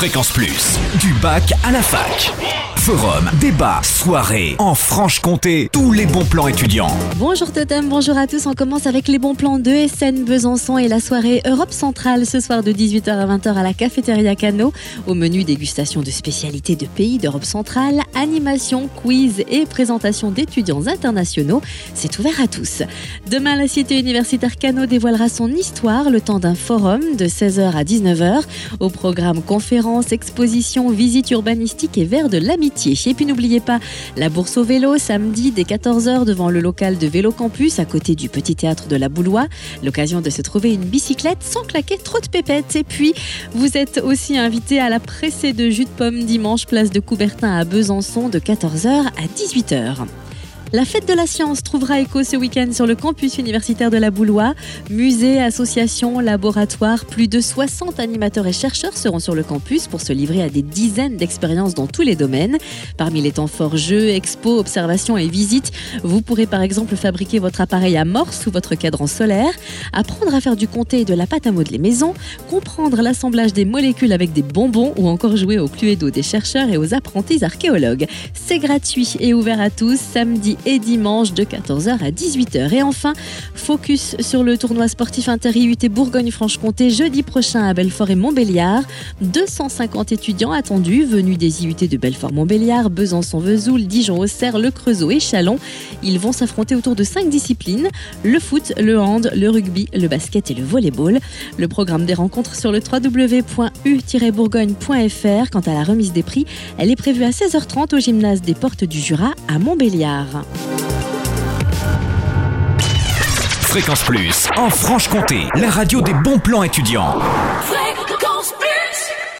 Fréquence Plus, du bac à la fac. Forum, débat, soirée, en Franche-Comté, tous les bons plans étudiants. Bonjour Totem, bonjour à tous. On commence avec les bons plans de SN Besançon et la soirée Europe Centrale ce soir de 18h à 20h à la cafétéria Cano. Au menu dégustation de spécialités de pays d'Europe centrale, animation, quiz et présentation d'étudiants internationaux. C'est ouvert à tous. Demain, la cité universitaire Cano dévoilera son histoire le temps d'un forum de 16h à 19h. Au programme conférences, expositions, visites urbanistiques et verre de l'amitié. Et puis n'oubliez pas la bourse au vélo samedi dès 14h devant le local de Vélo Campus à côté du petit théâtre de la Boulois. L'occasion de se trouver une bicyclette sans claquer trop de pépettes. Et puis vous êtes aussi invité à la pressée de jus de pomme dimanche place de Coubertin à Besançon de 14h à 18h. La fête de la science trouvera écho ce week-end sur le campus universitaire de la Boulois. Musées, associations, laboratoires, plus de 60 animateurs et chercheurs seront sur le campus pour se livrer à des dizaines d'expériences dans tous les domaines. Parmi les temps forts jeux, expos, observations et visites, vous pourrez par exemple fabriquer votre appareil à morse ou votre cadran solaire, apprendre à faire du comté et de la pâte à modeler maison, comprendre l'assemblage des molécules avec des bonbons ou encore jouer au cluedo des chercheurs et aux apprentis archéologues. C'est gratuit et ouvert à tous samedi et dimanche de 14h à 18h. Et enfin, focus sur le tournoi sportif inter-IUT Bourgogne-Franche-Comté jeudi prochain à Belfort et Montbéliard. 250 étudiants attendus venus des IUT de Belfort-Montbéliard, Besançon-Vesoul, Dijon-Auxerre, Le Creusot et Chalon. Ils vont s'affronter autour de cinq disciplines le foot, le hand, le rugby, le basket et le volleyball. Le programme des rencontres sur le www.u-bourgogne.fr. Quant à la remise des prix, elle est prévue à 16h30 au gymnase des Portes du Jura à Montbéliard. Fréquence Plus, en Franche-Comté, la radio des bons plans étudiants.